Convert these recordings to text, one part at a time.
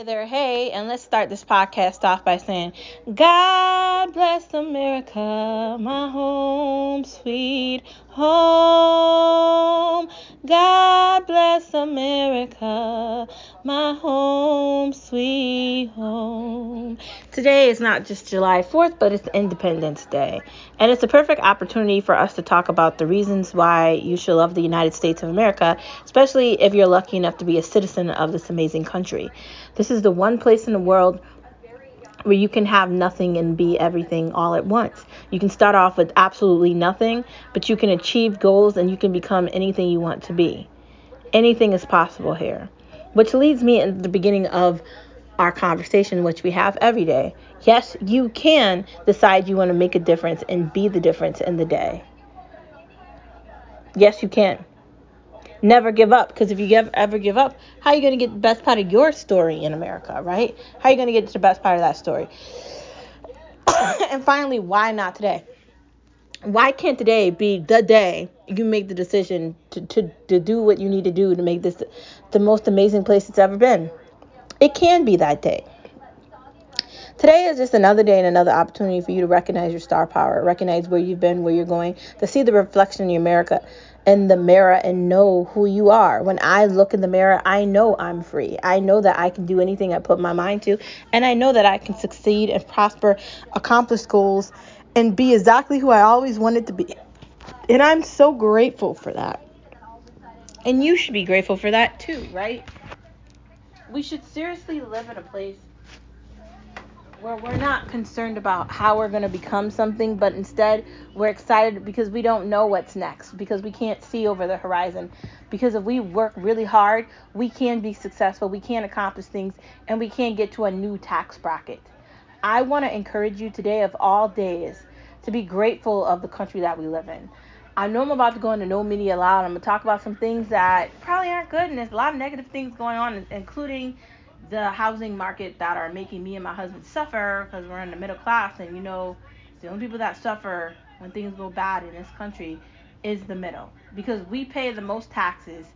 Hey there, hey, and let's start this podcast off by saying, God bless America, my home, sweet home. God bless America, my home, sweet home. Today is not just July 4th, but it's Independence Day. And it's a perfect opportunity for us to talk about the reasons why you should love the United States of America, especially if you're lucky enough to be a citizen of this amazing country. This is the one place in the world where you can have nothing and be everything all at once. You can start off with absolutely nothing, but you can achieve goals and you can become anything you want to be. Anything is possible here. Which leads me in the beginning of our conversation, which we have every day. Yes, you can decide you want to make a difference and be the difference in the day. Yes, you can. Never give up, because if you ever give up, how are you going to get the best part of your story in America, right? How are you going to get to the best part of that story? and finally, why not today? Why can't today be the day you make the decision to, to, to do what you need to do to make this the most amazing place it's ever been? It can be that day. Today is just another day and another opportunity for you to recognize your star power, recognize where you've been, where you're going, to see the reflection in your America in the mirror and know who you are. When I look in the mirror, I know I'm free. I know that I can do anything I put my mind to, and I know that I can succeed and prosper, accomplish goals, and be exactly who I always wanted to be. And I'm so grateful for that. And you should be grateful for that too, right? We should seriously live in a place where we're not concerned about how we're going to become something, but instead we're excited because we don't know what's next, because we can't see over the horizon. Because if we work really hard, we can be successful, we can accomplish things, and we can get to a new tax bracket. I want to encourage you today, of all days, to be grateful of the country that we live in. I know I'm about to go into no media allowed. I'm going to talk about some things that probably aren't good, and there's a lot of negative things going on, including the housing market that are making me and my husband suffer because we're in the middle class and you know the only people that suffer when things go bad in this country is the middle because we pay the most taxes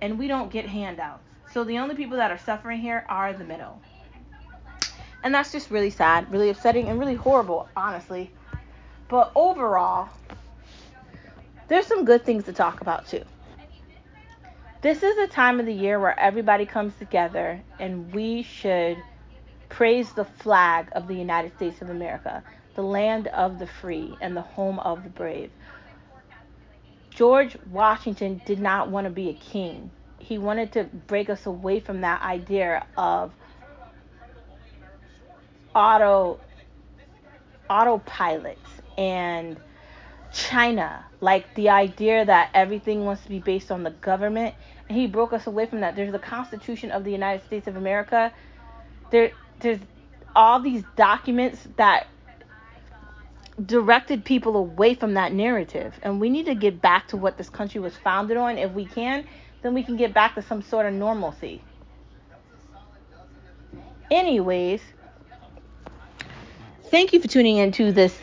and we don't get handouts. So the only people that are suffering here are the middle. And that's just really sad really upsetting and really horrible honestly. But overall there's some good things to talk about too this is a time of the year where everybody comes together and we should praise the flag of the United States of America, the land of the free and the home of the brave. George Washington did not want to be a king. He wanted to break us away from that idea of auto autopilots and China, like the idea that everything wants to be based on the government, and he broke us away from that. There's the Constitution of the United States of America. There, there's all these documents that directed people away from that narrative, and we need to get back to what this country was founded on. If we can, then we can get back to some sort of normalcy. Anyways, thank you for tuning into this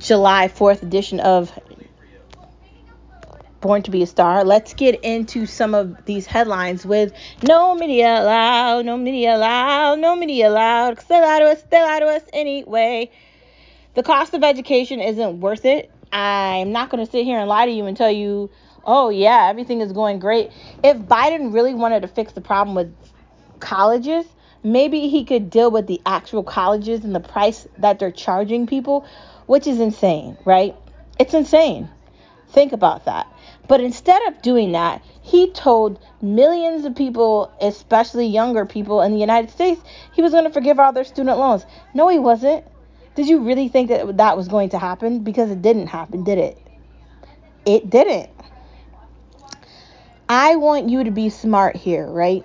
July 4th edition of Born to be a Star. Let's get into some of these headlines with no media allowed, no media allowed, no media allowed, because they lie to us, they lie to us anyway. The cost of education isn't worth it. I'm not going to sit here and lie to you and tell you, oh, yeah, everything is going great. If Biden really wanted to fix the problem with colleges, maybe he could deal with the actual colleges and the price that they're charging people which is insane, right? It's insane. Think about that. But instead of doing that, he told millions of people, especially younger people in the United States, he was going to forgive all their student loans. No, he wasn't. Did you really think that that was going to happen? Because it didn't happen, did it? It didn't. I want you to be smart here, right?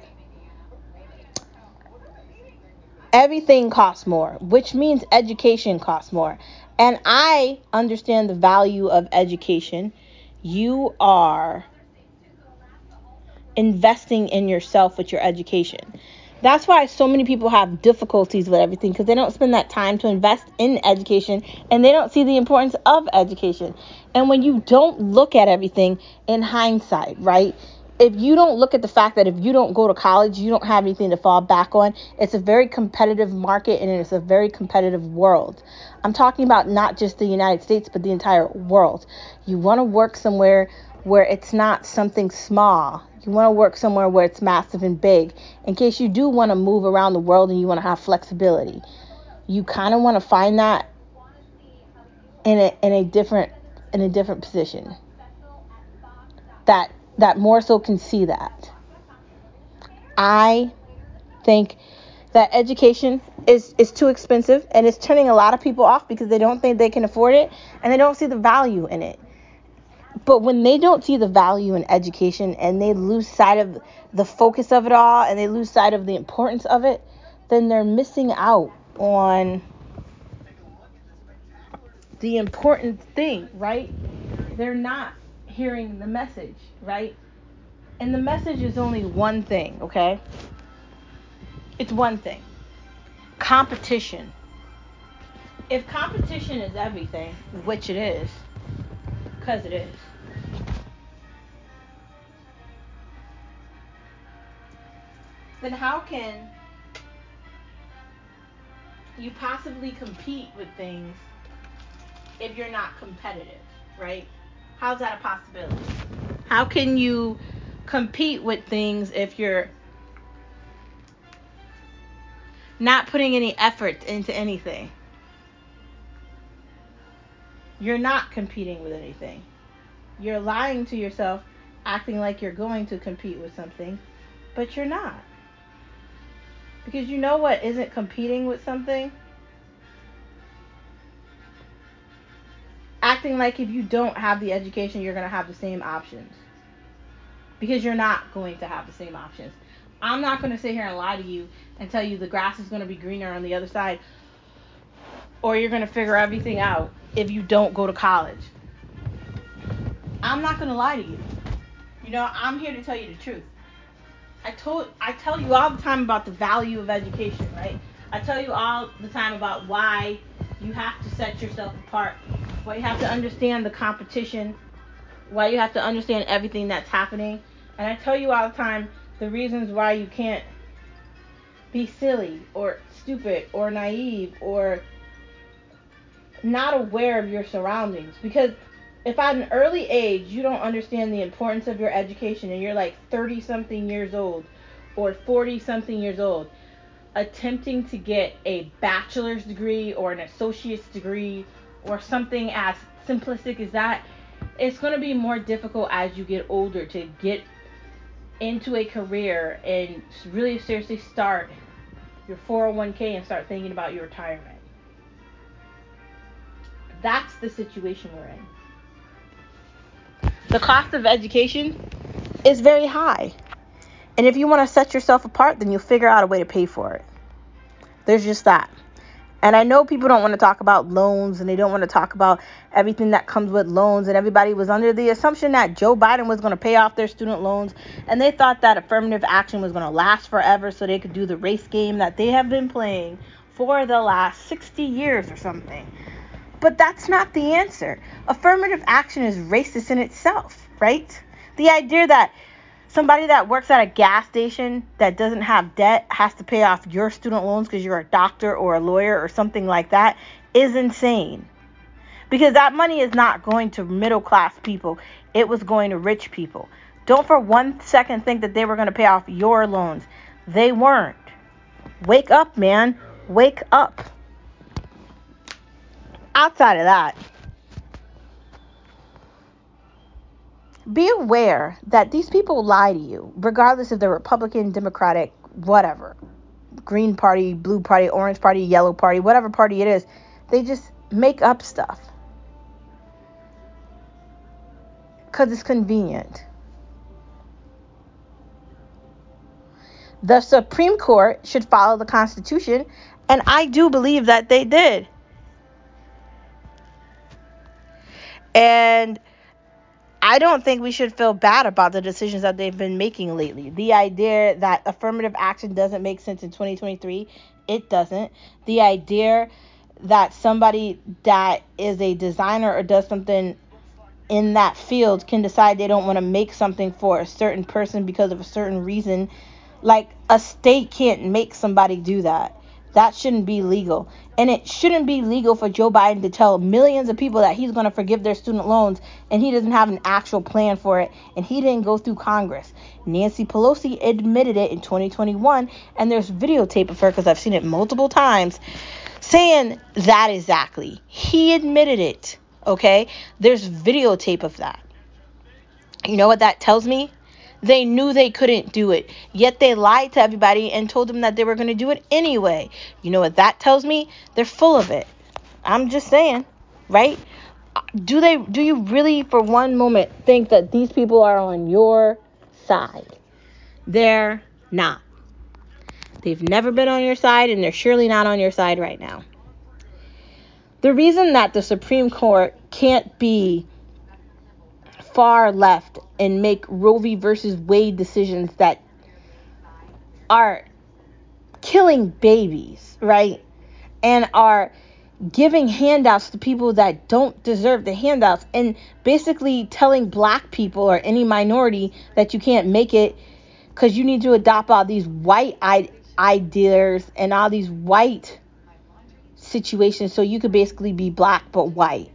Everything costs more, which means education costs more. And I understand the value of education. You are investing in yourself with your education. That's why so many people have difficulties with everything because they don't spend that time to invest in education and they don't see the importance of education. And when you don't look at everything in hindsight, right? If you don't look at the fact that if you don't go to college, you don't have anything to fall back on, it's a very competitive market and it's a very competitive world. I'm talking about not just the United States, but the entire world. You want to work somewhere where it's not something small. You want to work somewhere where it's massive and big in case you do want to move around the world and you want to have flexibility. You kind of want to find that in a in a different in a different position. That that more so can see that. I think that education is, is too expensive and it's turning a lot of people off because they don't think they can afford it and they don't see the value in it. But when they don't see the value in education and they lose sight of the focus of it all and they lose sight of the importance of it, then they're missing out on the important thing, right? They're not hearing the message, right? And the message is only one thing, okay? It's one thing competition. If competition is everything, which it is, because it is, then how can you possibly compete with things if you're not competitive, right? How's that a possibility? How can you compete with things if you're not putting any effort into anything? You're not competing with anything. You're lying to yourself, acting like you're going to compete with something, but you're not. Because you know what isn't competing with something? Acting like if you don't have the education, you're going to have the same options. Because you're not going to have the same options. I'm not going to sit here and lie to you and tell you the grass is going to be greener on the other side or you're going to figure everything out if you don't go to college. I'm not going to lie to you. You know, I'm here to tell you the truth. I told I tell you all the time about the value of education, right? I tell you all the time about why you have to set yourself apart why you have to understand the competition, why you have to understand everything that's happening. And I tell you all the time the reasons why you can't be silly or stupid or naive or not aware of your surroundings. Because if at an early age you don't understand the importance of your education and you're like 30 something years old or 40 something years old, attempting to get a bachelor's degree or an associate's degree or something as simplistic as that, it's going to be more difficult as you get older to get into a career and really seriously start your 401k and start thinking about your retirement. That's the situation we're in. The cost of education is very high. And if you want to set yourself apart, then you'll figure out a way to pay for it. There's just that. And I know people don't want to talk about loans and they don't want to talk about everything that comes with loans. And everybody was under the assumption that Joe Biden was going to pay off their student loans. And they thought that affirmative action was going to last forever so they could do the race game that they have been playing for the last 60 years or something. But that's not the answer. Affirmative action is racist in itself, right? The idea that somebody that works at a gas station that doesn't have debt has to pay off your student loans because you're a doctor or a lawyer or something like that is insane. Because that money is not going to middle class people, it was going to rich people. Don't for one second think that they were going to pay off your loans. They weren't. Wake up, man. Wake up. Outside of that, be aware that these people lie to you, regardless if they're Republican, Democratic, whatever, Green Party, Blue Party, Orange Party, Yellow Party, whatever party it is. They just make up stuff because it's convenient. The Supreme Court should follow the Constitution, and I do believe that they did. And I don't think we should feel bad about the decisions that they've been making lately. The idea that affirmative action doesn't make sense in 2023, it doesn't. The idea that somebody that is a designer or does something in that field can decide they don't want to make something for a certain person because of a certain reason. Like a state can't make somebody do that. That shouldn't be legal. And it shouldn't be legal for Joe Biden to tell millions of people that he's going to forgive their student loans and he doesn't have an actual plan for it and he didn't go through Congress. Nancy Pelosi admitted it in 2021 and there's videotape of her because I've seen it multiple times saying that exactly. He admitted it. Okay? There's videotape of that. You know what that tells me? They knew they couldn't do it, yet they lied to everybody and told them that they were going to do it anyway. You know what that tells me? They're full of it. I'm just saying, right? Do they do you really for one moment think that these people are on your side? They're not. They've never been on your side and they're surely not on your side right now. The reason that the Supreme Court can't be far left and make Roe v. versus Wade decisions that are killing babies, right? And are giving handouts to people that don't deserve the handouts and basically telling black people or any minority that you can't make it because you need to adopt all these white ideas and all these white situations so you could basically be black but white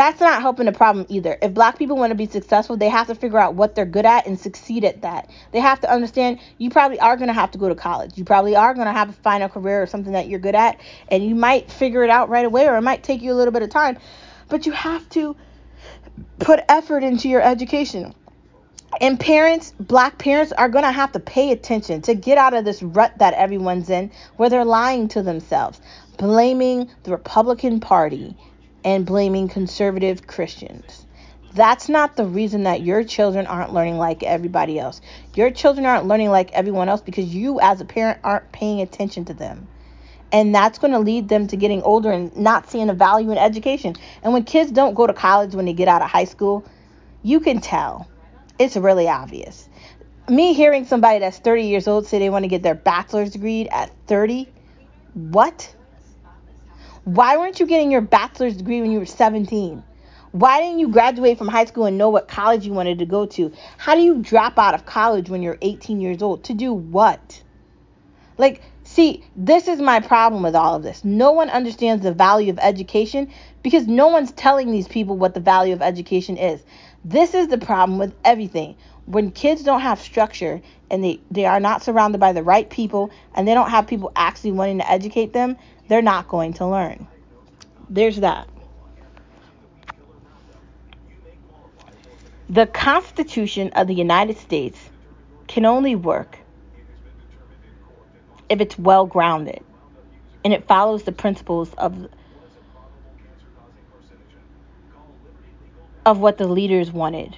that's not helping the problem either. If black people want to be successful, they have to figure out what they're good at and succeed at that. They have to understand you probably are going to have to go to college. You probably are going to have to find a career or something that you're good at, and you might figure it out right away, or it might take you a little bit of time. But you have to put effort into your education. And parents, black parents, are going to have to pay attention to get out of this rut that everyone's in where they're lying to themselves, blaming the Republican Party and blaming conservative Christians. That's not the reason that your children aren't learning like everybody else. Your children aren't learning like everyone else because you, as a parent, aren't paying attention to them. And that's going to lead them to getting older and not seeing a value in education. And when kids don't go to college when they get out of high school, you can tell. It's really obvious. Me hearing somebody that's 30 years old say they want to get their bachelor's degree at 30, what? Why weren't you getting your bachelor's degree when you were 17? Why didn't you graduate from high school and know what college you wanted to go to? How do you drop out of college when you're 18 years old? To do what? Like, see, this is my problem with all of this. No one understands the value of education because no one's telling these people what the value of education is. This is the problem with everything. When kids don't have structure and they, they are not surrounded by the right people and they don't have people actually wanting to educate them, they're not going to learn. There's that. The Constitution of the United States can only work if it's well grounded and it follows the principles of of what the leaders wanted.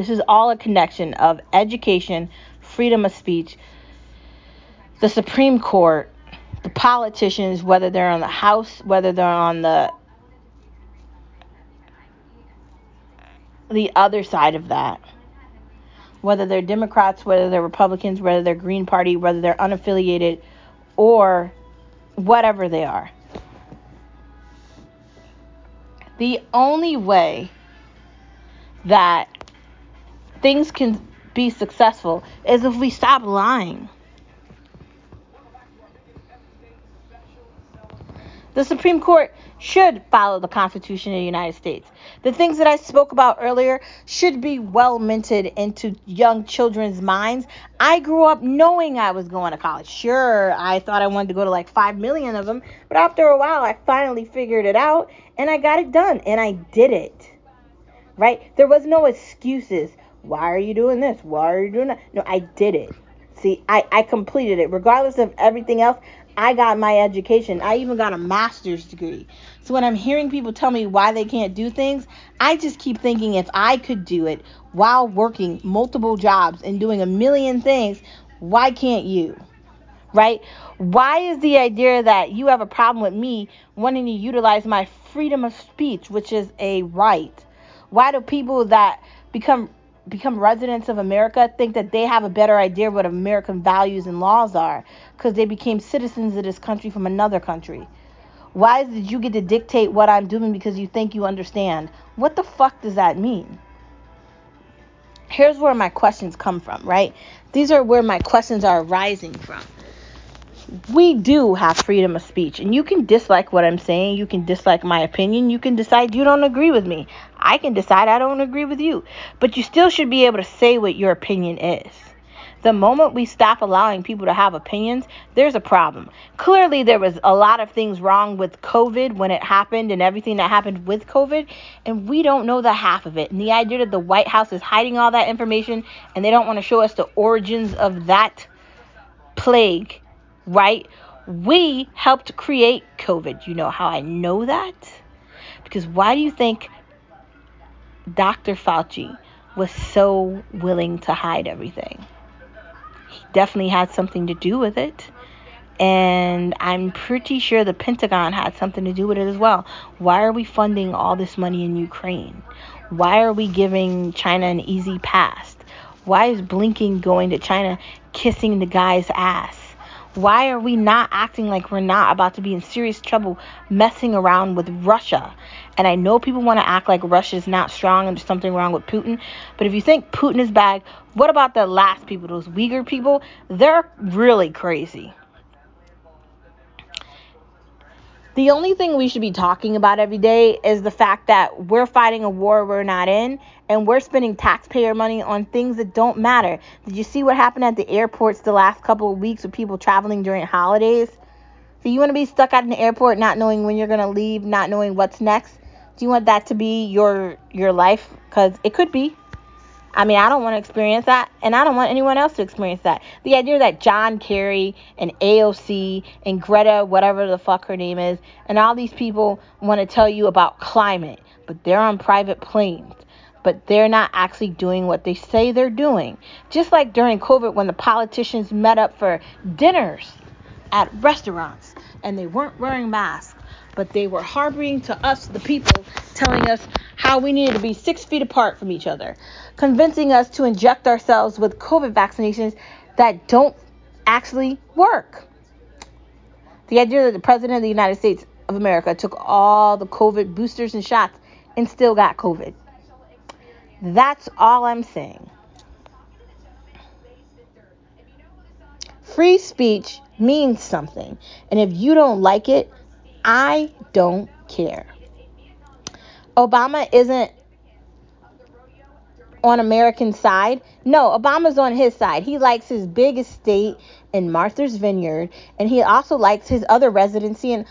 This is all a connection of education, freedom of speech, the Supreme Court, the politicians, whether they're on the House, whether they're on the the other side of that, whether they're Democrats, whether they're Republicans, whether they're Green Party, whether they're unaffiliated, or whatever they are. The only way that things can be successful is if we stop lying. The Supreme Court should follow the Constitution of the United States. The things that I spoke about earlier should be well minted into young children's minds. I grew up knowing I was going to college. Sure, I thought I wanted to go to like 5 million of them, but after a while, I finally figured it out and I got it done and I did it. Right? There was no excuses. Why are you doing this? Why are you doing that? No, I did it. See, I, I completed it. Regardless of everything else, I got my education. I even got a master's degree. So when I'm hearing people tell me why they can't do things, I just keep thinking if I could do it while working multiple jobs and doing a million things, why can't you? Right? Why is the idea that you have a problem with me wanting to utilize my freedom of speech, which is a right? Why do people that become become residents of America think that they have a better idea of what American values and laws are because they became citizens of this country from another country. Why did you get to dictate what I'm doing because you think you understand? What the fuck does that mean? Here's where my questions come from, right? These are where my questions are arising from. We do have freedom of speech, and you can dislike what I'm saying. You can dislike my opinion. You can decide you don't agree with me. I can decide I don't agree with you. But you still should be able to say what your opinion is. The moment we stop allowing people to have opinions, there's a problem. Clearly, there was a lot of things wrong with COVID when it happened and everything that happened with COVID, and we don't know the half of it. And the idea that the White House is hiding all that information and they don't want to show us the origins of that plague, right? We helped create COVID. You know how I know that? Because why do you think Dr. Fauci was so willing to hide everything? He definitely had something to do with it. And I'm pretty sure the Pentagon had something to do with it as well. Why are we funding all this money in Ukraine? Why are we giving China an easy pass? Why is Blinken going to China kissing the guy's ass? Why are we not acting like we're not about to be in serious trouble messing around with Russia? And I know people want to act like Russia is not strong and there's something wrong with Putin. But if you think Putin is bad, what about the last people, those Uyghur people? They're really crazy. The only thing we should be talking about every day is the fact that we're fighting a war we're not in and we're spending taxpayer money on things that don't matter. Did you see what happened at the airports the last couple of weeks with people traveling during holidays? Do you want to be stuck at an airport not knowing when you're going to leave, not knowing what's next? Do you want that to be your your life cuz it could be. I mean, I don't want to experience that, and I don't want anyone else to experience that. The idea that John Kerry and AOC and Greta, whatever the fuck her name is, and all these people want to tell you about climate, but they're on private planes, but they're not actually doing what they say they're doing. Just like during COVID when the politicians met up for dinners at restaurants and they weren't wearing masks but they were harboring to us, the people, telling us how we needed to be six feet apart from each other, convincing us to inject ourselves with COVID vaccinations that don't actually work. The idea that the President of the United States of America took all the COVID boosters and shots and still got COVID. That's all I'm saying. Free speech means something. And if you don't like it, I don't care. Obama isn't on American side. No, Obama's on his side. He likes his big estate in Martha's Vineyard, and he also likes his other residency in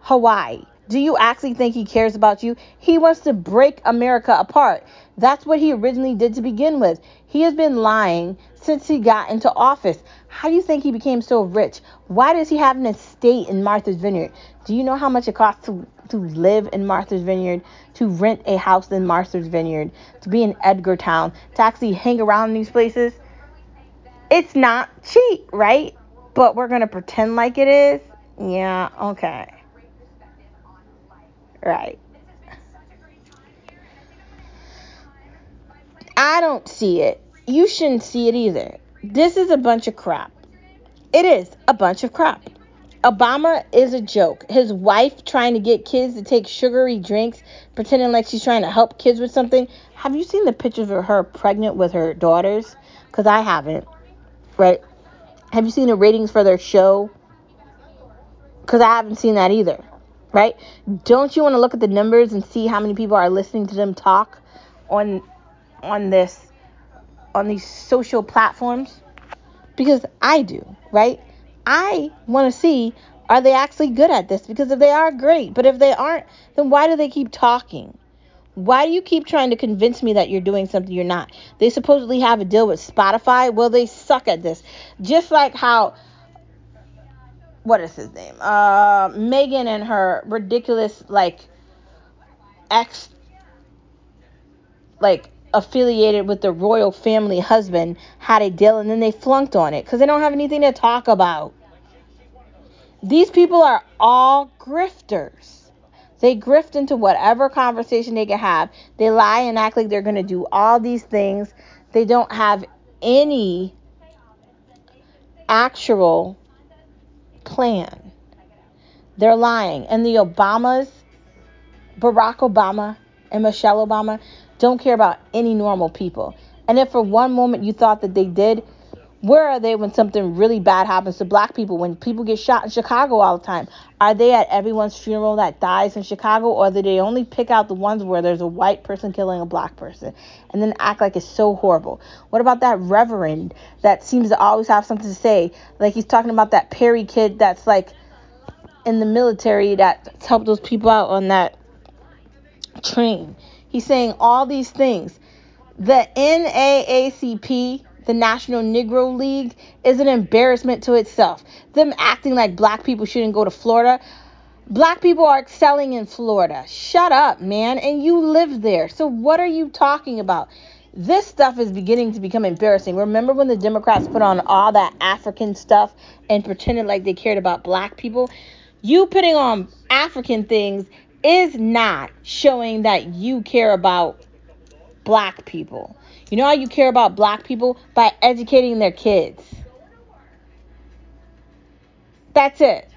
Hawaii. Do you actually think he cares about you? He wants to break America apart. That's what he originally did to begin with. He has been lying since he got into office. How do you think he became so rich? Why does he have an estate in Martha's Vineyard? Do you know how much it costs to, to live in Martha's Vineyard, to rent a house in Martha's Vineyard, to be in Edgartown, to actually hang around in these places? It's not cheap, right? But we're going to pretend like it is? Yeah, okay. Right. I don't see it. You shouldn't see it either. This is a bunch of crap. It is a bunch of crap. Obama is a joke. His wife trying to get kids to take sugary drinks, pretending like she's trying to help kids with something. Have you seen the pictures of her pregnant with her daughters? Because I haven't. Right? Have you seen the ratings for their show? Because I haven't seen that either right? Don't you want to look at the numbers and see how many people are listening to them talk on on this on these social platforms? Because I do, right? I want to see are they actually good at this? Because if they are, great. But if they aren't, then why do they keep talking? Why do you keep trying to convince me that you're doing something you're not? They supposedly have a deal with Spotify. Well, they suck at this. Just like how what is his name? Uh, Meghan and her ridiculous like ex, like affiliated with the royal family husband had a deal and then they flunked on it because they don't have anything to talk about. These people are all grifters. They grift into whatever conversation they can have. They lie and act like they're going to do all these things. They don't have any actual plan. They're lying. And the Obamas, Barack Obama and Michelle Obama, don't care about any normal people. And if for one moment you thought that they did, where are they when something really bad happens to black people? When people get shot in Chicago all the time, are they at everyone's funeral that dies in Chicago, or do they only pick out the ones where there's a white person killing a black person and then act like it's so horrible? What about that reverend that seems to always have something to say? Like he's talking about that Perry kid that's like in the military that helped those people out on that train. He's saying all these things. The NAACP the National Negro League is an embarrassment to itself. Them acting like black people shouldn't go to Florida. Black people are excelling in Florida. Shut up, man. And you live there. So what are you talking about? This stuff is beginning to become embarrassing. Remember when the Democrats put on all that African stuff and pretended like they cared about black people? You putting on African things is not showing that you care about black people. You know how you care about black people? By educating their kids. That's it.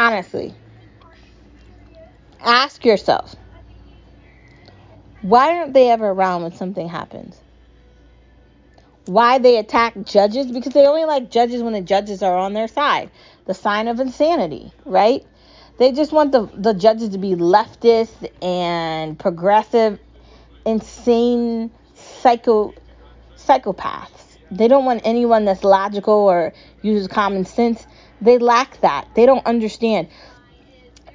Honestly, ask yourself why aren't they ever around when something happens? Why they attack judges? Because they only like judges when the judges are on their side. The sign of insanity, right? They just want the, the judges to be leftist and progressive, insane psycho psychopaths. They don't want anyone that's logical or uses common sense. They lack that. They don't understand.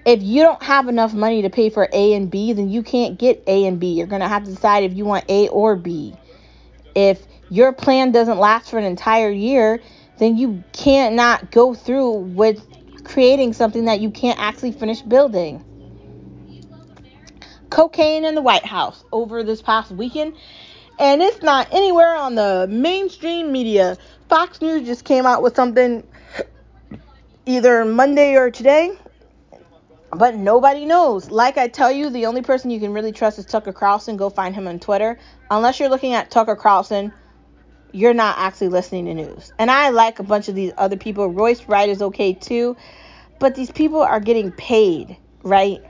If you don't have enough money to pay for A and B, then you can't get A and B. You're going to have to decide if you want A or B. If your plan doesn't last for an entire year, then you can't not go through with creating something that you can't actually finish building. Cocaine in the White House over this past weekend, and it's not anywhere on the mainstream media. Fox News just came out with something either Monday or today, but nobody knows. Like I tell you, the only person you can really trust is Tucker Carlson. Go find him on Twitter. Unless you're looking at Tucker Carlson, you're not actually listening to news. And I like a bunch of these other people. Royce Wright is okay too, but these people are getting paid, right?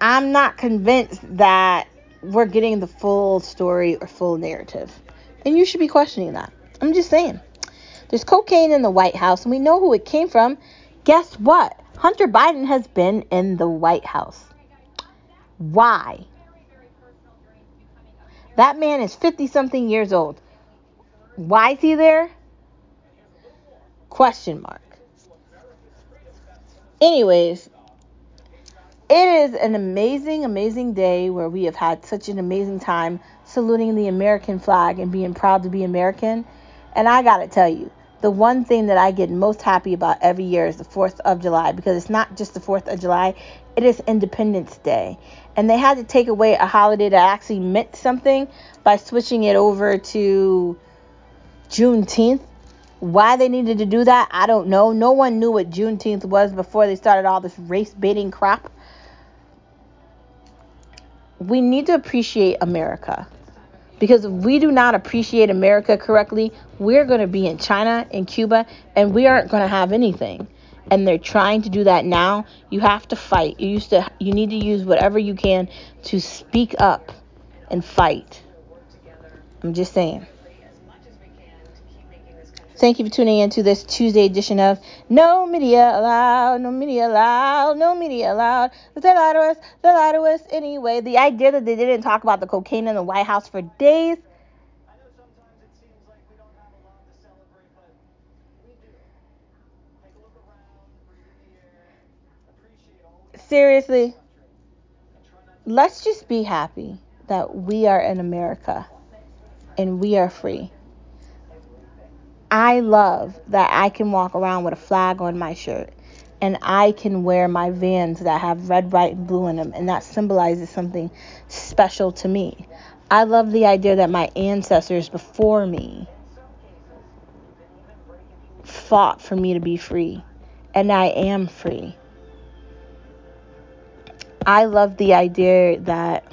I'm not convinced that we're getting the full story or full narrative. And you should be questioning that. I'm just saying. There's cocaine in the White House, and we know who it came from. Guess what? Hunter Biden has been in the White House. Why? That man is 50 something years old. Why is he there? Question mark. Anyways, it is an amazing, amazing day where we have had such an amazing time saluting the American flag and being proud to be American. And I gotta tell you, the one thing that I get most happy about every year is the 4th of July because it's not just the 4th of July, it is Independence Day. And they had to take away a holiday that actually meant something by switching it over to Juneteenth. Why they needed to do that, I don't know. No one knew what Juneteenth was before they started all this race baiting crap. We need to appreciate America. Because if we do not appreciate America correctly, we're going to be in China and Cuba and we aren't going to have anything. And they're trying to do that now. You have to fight. You used to you need to use whatever you can to speak up and fight. I'm just saying. Thank you for tuning in to this Tuesday edition of No Media Allowed, No Media Allowed, No Media Allowed. They lie to us, they lie to us anyway. The idea that they didn't talk about the cocaine in the White House for days. Seriously, let's just be happy that we are in America and we are free. I love that I can walk around with a flag on my shirt and I can wear my vans that have red, white, and blue in them, and that symbolizes something special to me. I love the idea that my ancestors before me fought for me to be free, and I am free. I love the idea that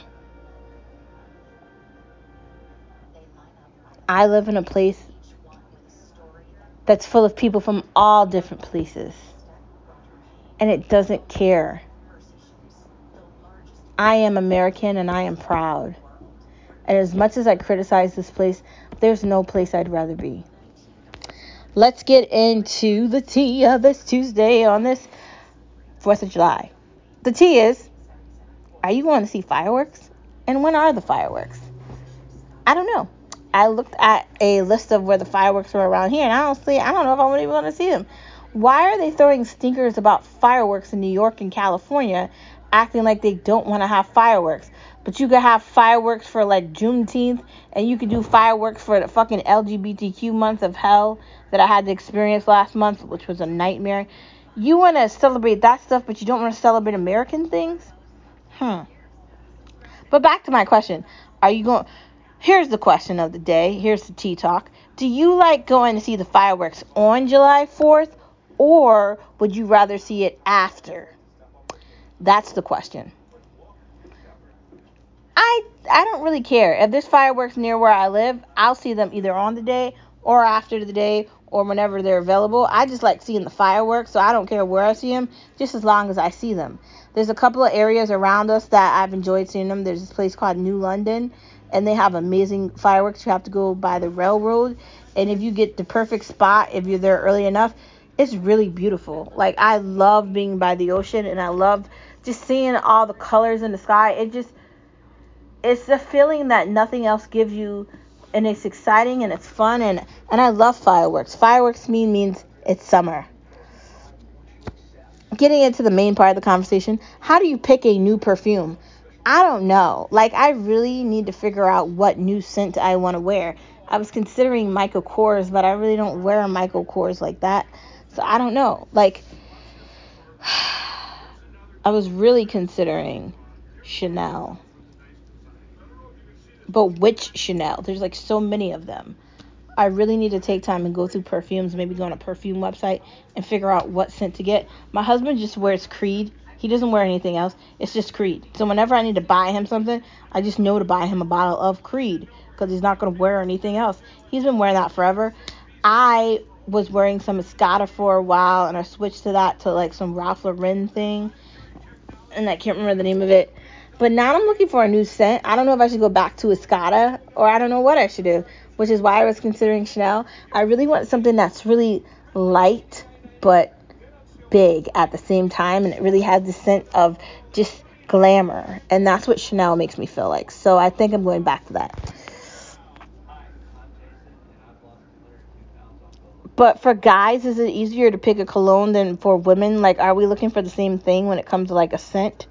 I live in a place that's full of people from all different places and it doesn't care. I am American and I am proud. And as much as I criticize this place, there's no place I'd rather be. Let's get into the tea of this Tuesday on this 4th of July. The tea is Are you going to see fireworks? And when are the fireworks? I don't know. I looked at a list of where the fireworks were around here, and honestly, I don't know if I'm even going to see them. Why are they throwing stinkers about fireworks in New York and California, acting like they don't want to have fireworks? But you could have fireworks for like Juneteenth, and you could do fireworks for the fucking LGBTQ month of hell that I had to experience last month, which was a nightmare. You want to celebrate that stuff, but you don't want to celebrate American things? Hmm. But back to my question. Are you going. Here's the question of the day. Here's the tea talk. Do you like going to see the fireworks on July 4th or would you rather see it after? That's the question. I I don't really care. If there's fireworks near where I live, I'll see them either on the day or after the day or whenever they're available. I just like seeing the fireworks, so I don't care where I see them, just as long as I see them. There's a couple of areas around us that I've enjoyed seeing them. There's this place called New London, and they have amazing fireworks. You have to go by the railroad, and if you get the perfect spot, if you're there early enough, it's really beautiful. Like I love being by the ocean and I love just seeing all the colors in the sky. It just it's a feeling that nothing else gives you and it's exciting and it's fun and and I love fireworks. Fireworks mean means it's summer. Getting into the main part of the conversation, how do you pick a new perfume? I don't know. Like I really need to figure out what new scent I want to wear. I was considering Michael Kors, but I really don't wear Michael Kors like that. So I don't know. Like, I was really considering Chanel. But which Chanel? There's like so many of them. I really need to take time and go through perfumes, maybe go on a perfume website and figure out what scent to get. My husband just wears Creed. He doesn't wear anything else. It's just Creed. So whenever I need to buy him something, I just know to buy him a bottle of Creed because he's not going to wear anything else. He's been wearing that forever. I was wearing some Escada for a while, and I switched to that to like some Ralph Lauren thing, and I can't remember the name of it. But now I'm looking for a new scent. I don't know if I should go back to Escada or I don't know what I should do, which is why I was considering Chanel. I really want something that's really light but big at the same time, and it really has the scent of just glamour, and that's what Chanel makes me feel like. So I think I'm going back to that. But for guys, is it easier to pick a cologne than for women? Like, are we looking for the same thing when it comes to like a scent?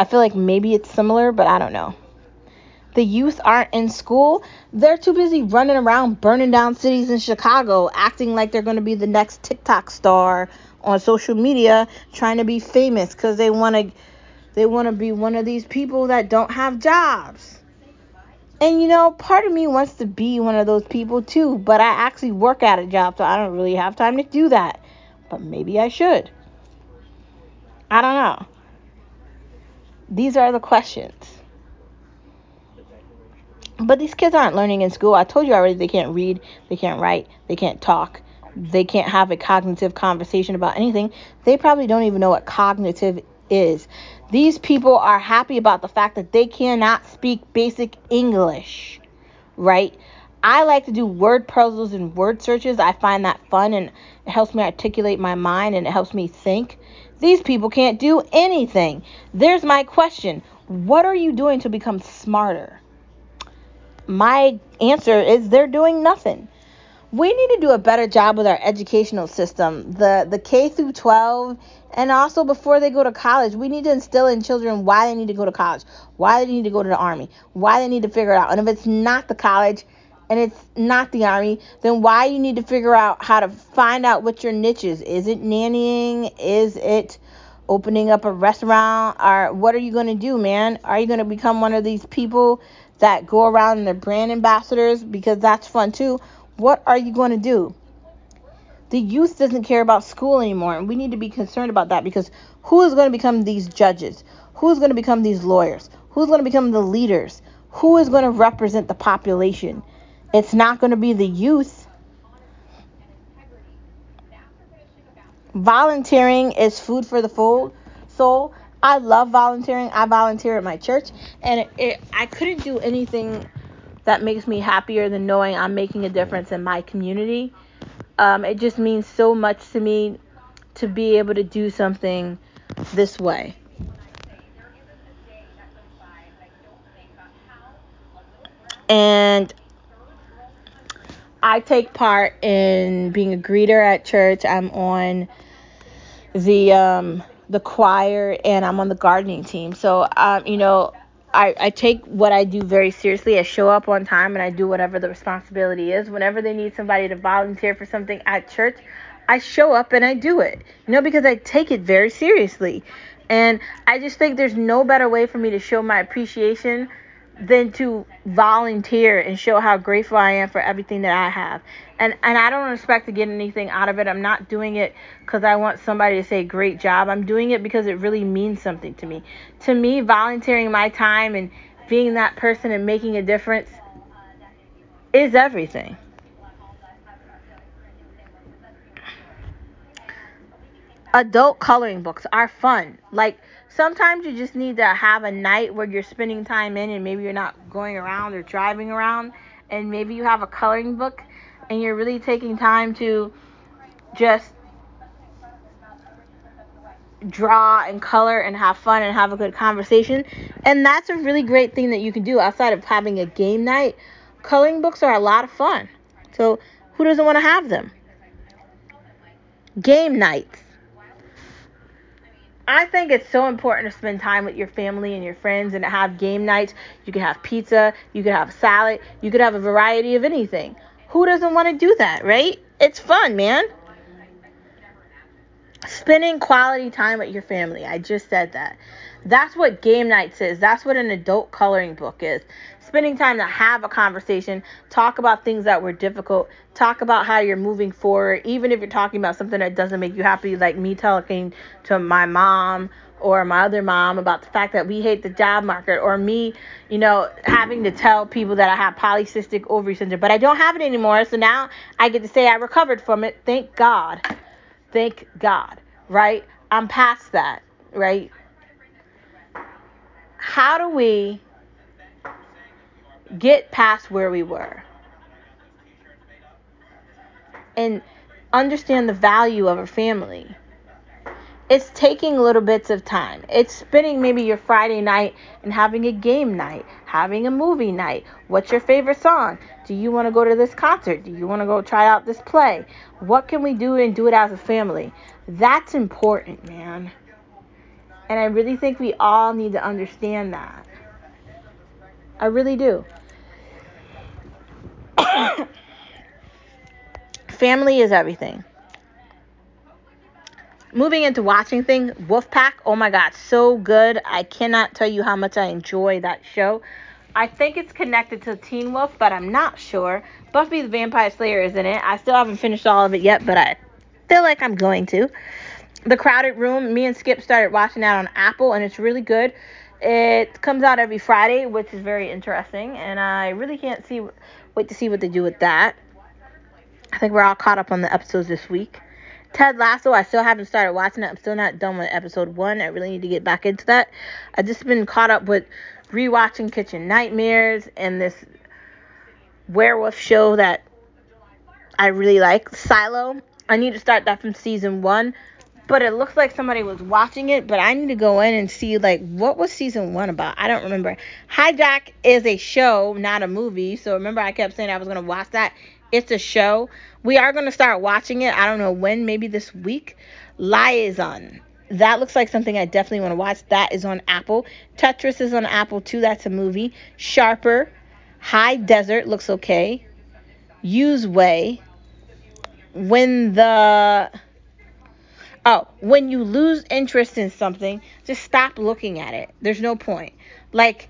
I feel like maybe it's similar, but I don't know. The youth aren't in school. They're too busy running around burning down cities in Chicago, acting like they're going to be the next TikTok star on social media, trying to be famous because they want to they want to be one of these people that don't have jobs. And you know, part of me wants to be one of those people too, but I actually work at a job, so I don't really have time to do that. But maybe I should. I don't know. These are the questions. But these kids aren't learning in school. I told you already they can't read, they can't write, they can't talk, they can't have a cognitive conversation about anything. They probably don't even know what cognitive is. These people are happy about the fact that they cannot speak basic English, right? I like to do word puzzles and word searches. I find that fun and it helps me articulate my mind and it helps me think. These people can't do anything. There's my question What are you doing to become smarter? My answer is they're doing nothing we need to do a better job with our educational system the the k through 12 and also before they go to college we need to instill in children why they need to go to college why they need to go to the army why they need to figure it out and if it's not the college and it's not the army, then why you need to figure out how to find out what your niche is. Is it nannying? Is it opening up a restaurant? Or what are you going to do, man? Are you going to become one of these people that go around and they're brand ambassadors? Because that's fun too. What are you going to do? The youth doesn't care about school anymore, and we need to be concerned about that because who is going to become these judges? Who's going to become these lawyers? Who's going to become the leaders? Who is going to represent the population? It's not going to be the youth. Volunteering is food for the soul. So, I love volunteering. I volunteer at my church, and it, it, I couldn't do anything that makes me happier than knowing I'm making a difference in my community. Um, it just means so much to me to be able to do something this way. And I take part in being a greeter at church. I'm on the um, the choir and I'm on the gardening team. So um, you know, I, I take what I do very seriously. I show up on time and I do whatever the responsibility is. Whenever they need somebody to volunteer for something at church, I show up and I do it. You know, because I take it very seriously. And I just think there's no better way for me to show my appreciation than to volunteer and show how grateful I am for everything that I have. And and I don't expect to get anything out of it. I'm not doing it cuz I want somebody to say great job. I'm doing it because it really means something to me. To me, volunteering my time and being that person and making a difference is everything. Adult coloring books are fun. Like sometimes you just need to have a night where you're spending time in and maybe you're not going around or driving around and maybe you have a coloring book and you're really taking time to just draw and color and have fun and have a good conversation. And that's a really great thing that you can do outside of having a game night. Coloring books are a lot of fun. So, who doesn't want to have them? Game nights. I think it's so important to spend time with your family and your friends and have game nights. You can have pizza, you can have salad, you could have a variety of anything. Who doesn't want to do that, right? It's fun, man. Spending quality time with your family. I just said that. That's what game nights is. That's what an adult coloring book is spending time to have a conversation, talk about things that were difficult, talk about how you're moving forward, even if you're talking about something that doesn't make you happy, like me talking to my mom or my other mom about the fact that we hate the job market, or me, you know, having to tell people that I have polycystic ovary syndrome, but I don't have it anymore. So now I get to say I recovered from it. Thank God. Thank God. Right? I'm past that. Right? How do we get past where we were and understand the value of a family. It's taking little bits of time. It's spending maybe your Friday night and having a game night, having a movie night. What's your favorite song? Do you want to go to this concert? Do you want to go try out this play? What can we do and do it as a family? That's important, man. And I really think we all need to understand that. I really do. Family is everything. Moving into watching things, Wolfpack. Oh my God, so good. I cannot tell you how much I enjoy that show. I think it's connected to Teen Wolf, but I'm not sure. Buffy the Vampire Slayer is in it. I still haven't finished all of it yet, but I feel like I'm going to. The Crowded Room. Me and Skip started watching that on Apple, and it's really good. It comes out every Friday, which is very interesting, and I really can't see wait to see what they do with that. I think we're all caught up on the episodes this week. Ted Lasso, I still haven't started watching it. I'm still not done with episode one. I really need to get back into that. I've just been caught up with rewatching Kitchen Nightmares and this werewolf show that I really like, Silo. I need to start that from season one but it looks like somebody was watching it. But I need to go in and see like what was season one about. I don't remember. Hijack is a show, not a movie. So remember, I kept saying I was gonna watch that. It's a show. We are gonna start watching it. I don't know when. Maybe this week. Liaison. That looks like something I definitely want to watch. That is on Apple. Tetris is on Apple too. That's a movie. Sharper. High Desert looks okay. use Way. when the oh when you lose interest in something just stop looking at it. There's no point. Like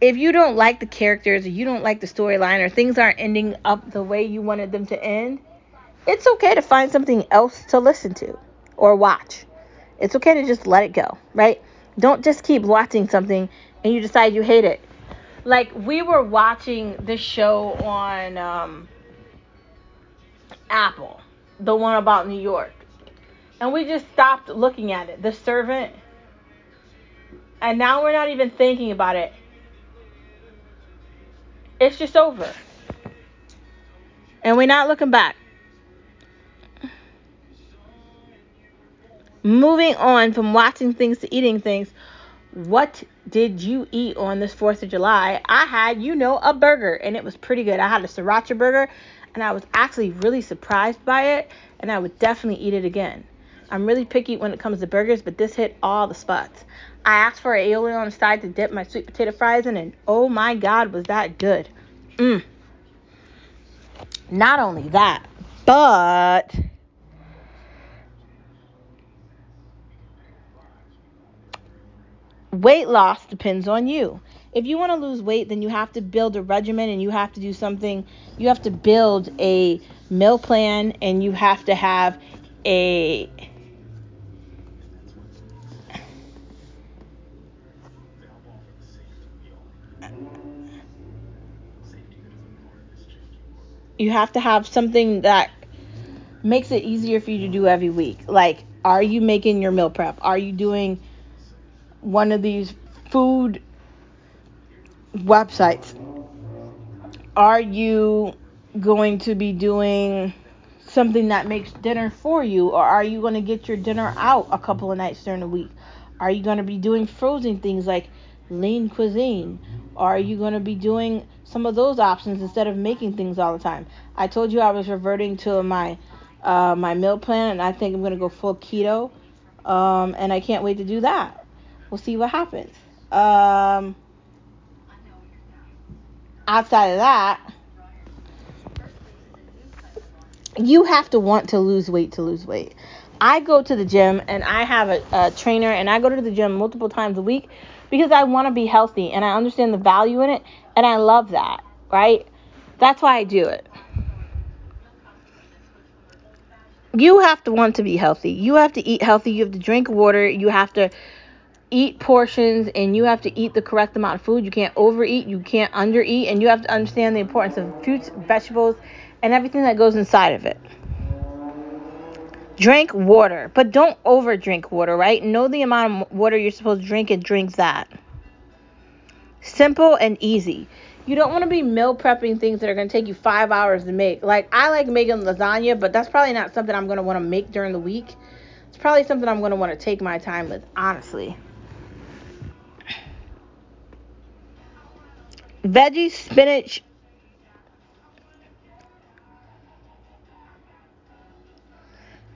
if you don't like the characters or you don't like the storyline or things aren't ending up the way you wanted them to end it's okay to find something else to listen to or watch. It's okay to just let it go right? Don't just keep watching something and you decide you hate it. Like we were watching this show on um, Apple, the one about New York, and we just stopped looking at it. The Servant, and now we're not even thinking about it. It's just over, and we're not looking back. Moving on from watching things to eating things, what did you eat on this 4th of July? I had, you know, a burger and it was pretty good. I had a sriracha burger and I was actually really surprised by it and I would definitely eat it again. I'm really picky when it comes to burgers, but this hit all the spots. I asked for aioli on the side to dip my sweet potato fries in and oh my god, was that good. Mmm. Not only that, but weight loss depends on you. If you want to lose weight, then you have to build a regimen and you have to do something. You have to build a meal plan and you have to have a you have to have something that makes it easier for you to do every week. Like, are you making your meal prep? Are you doing one of these food websites, are you going to be doing something that makes dinner for you, or are you going to get your dinner out a couple of nights during the week? Are you going to be doing frozen things like lean cuisine? Are you going to be doing some of those options instead of making things all the time? I told you I was reverting to my uh, my meal plan, and I think I'm to go full keto, um, and I can't wait to do that we'll see what happens. Um, outside of that, you have to want to lose weight to lose weight. I go to the gym and I have a, a trainer and I go to the gym multiple times a week because I want to be healthy and I understand the value in it and I love that, right? That's why I do it. You have to want to be healthy. You have to eat healthy. You have to drink water. You have to eat portions and you have to eat the correct amount of food. You can't overeat, you can't undereat, and you have to understand the importance of fruits, vegetables, and everything that goes inside of it. Drink water, but don't over drink water, right? Know the amount of water you're supposed to drink and drink that. Simple and easy. You don't want to be meal prepping things that are going to take you five hours to make. Like, I like making lasagna, but that's probably not something I'm going to want to make during the week. It's probably something I'm going to want to take my time with, honestly. veggie spinach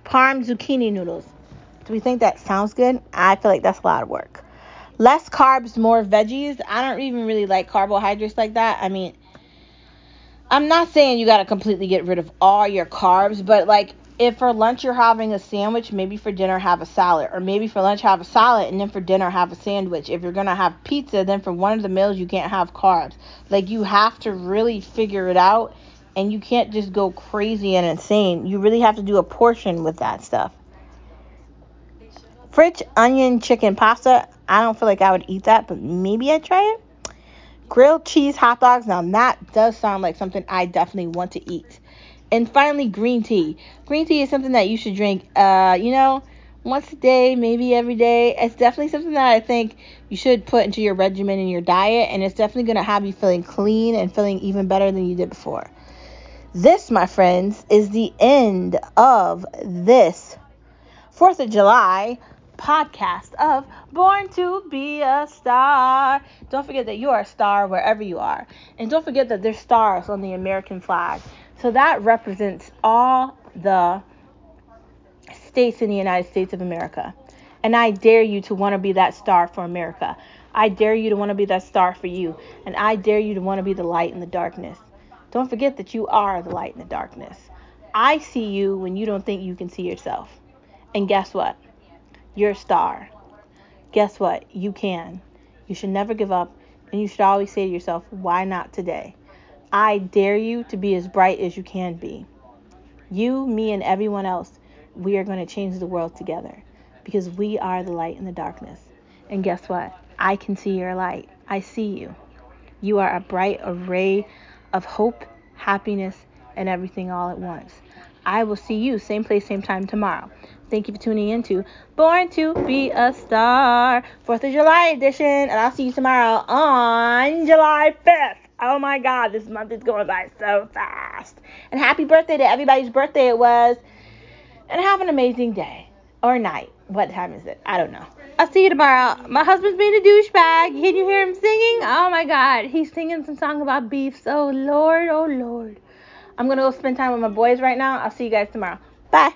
parm zucchini noodles. Do we think that sounds good? I feel like that's a lot of work. Less carbs, more veggies. I don't even really like carbohydrates like that. I mean, I'm not saying you got to completely get rid of all your carbs, but like if for lunch you're having a sandwich, maybe for dinner have a salad, or maybe for lunch have a salad and then for dinner have a sandwich. If you're gonna have pizza, then for one of the meals you can't have carbs. Like you have to really figure it out, and you can't just go crazy and insane. You really have to do a portion with that stuff. French onion chicken pasta. I don't feel like I would eat that, but maybe I'd try it. Grilled cheese hot dogs. Now that does sound like something I definitely want to eat. And finally, green tea. Green tea is something that you should drink, uh, you know, once a day, maybe every day. It's definitely something that I think you should put into your regimen and your diet, and it's definitely going to have you feeling clean and feeling even better than you did before. This, my friends, is the end of this 4th of July podcast of Born to Be a Star. Don't forget that you are a star wherever you are. And don't forget that there's stars on the American flag. So that represents all the states in the United States of America. And I dare you to want to be that star for America. I dare you to want to be that star for you. And I dare you to want to be the light in the darkness. Don't forget that you are the light in the darkness. I see you when you don't think you can see yourself. And guess what? You're a star. Guess what? You can. You should never give up, and you should always say to yourself, why not today? I dare you to be as bright as you can be. You, me, and everyone else, we are going to change the world together because we are the light in the darkness. And guess what? I can see your light. I see you. You are a bright array of hope, happiness, and everything all at once. I will see you same place, same time tomorrow. Thank you for tuning in to Born to Be a Star, 4th of July edition, and I'll see you tomorrow on July 5th. Oh my god, this month is going by so fast. And happy birthday to everybody's birthday it was. And have an amazing day or night. What time is it? I don't know. I'll see you tomorrow. My husband's being a douchebag. Can you hear him singing? Oh my god, he's singing some song about beef. So, Lord, oh Lord. I'm gonna go spend time with my boys right now. I'll see you guys tomorrow. Bye.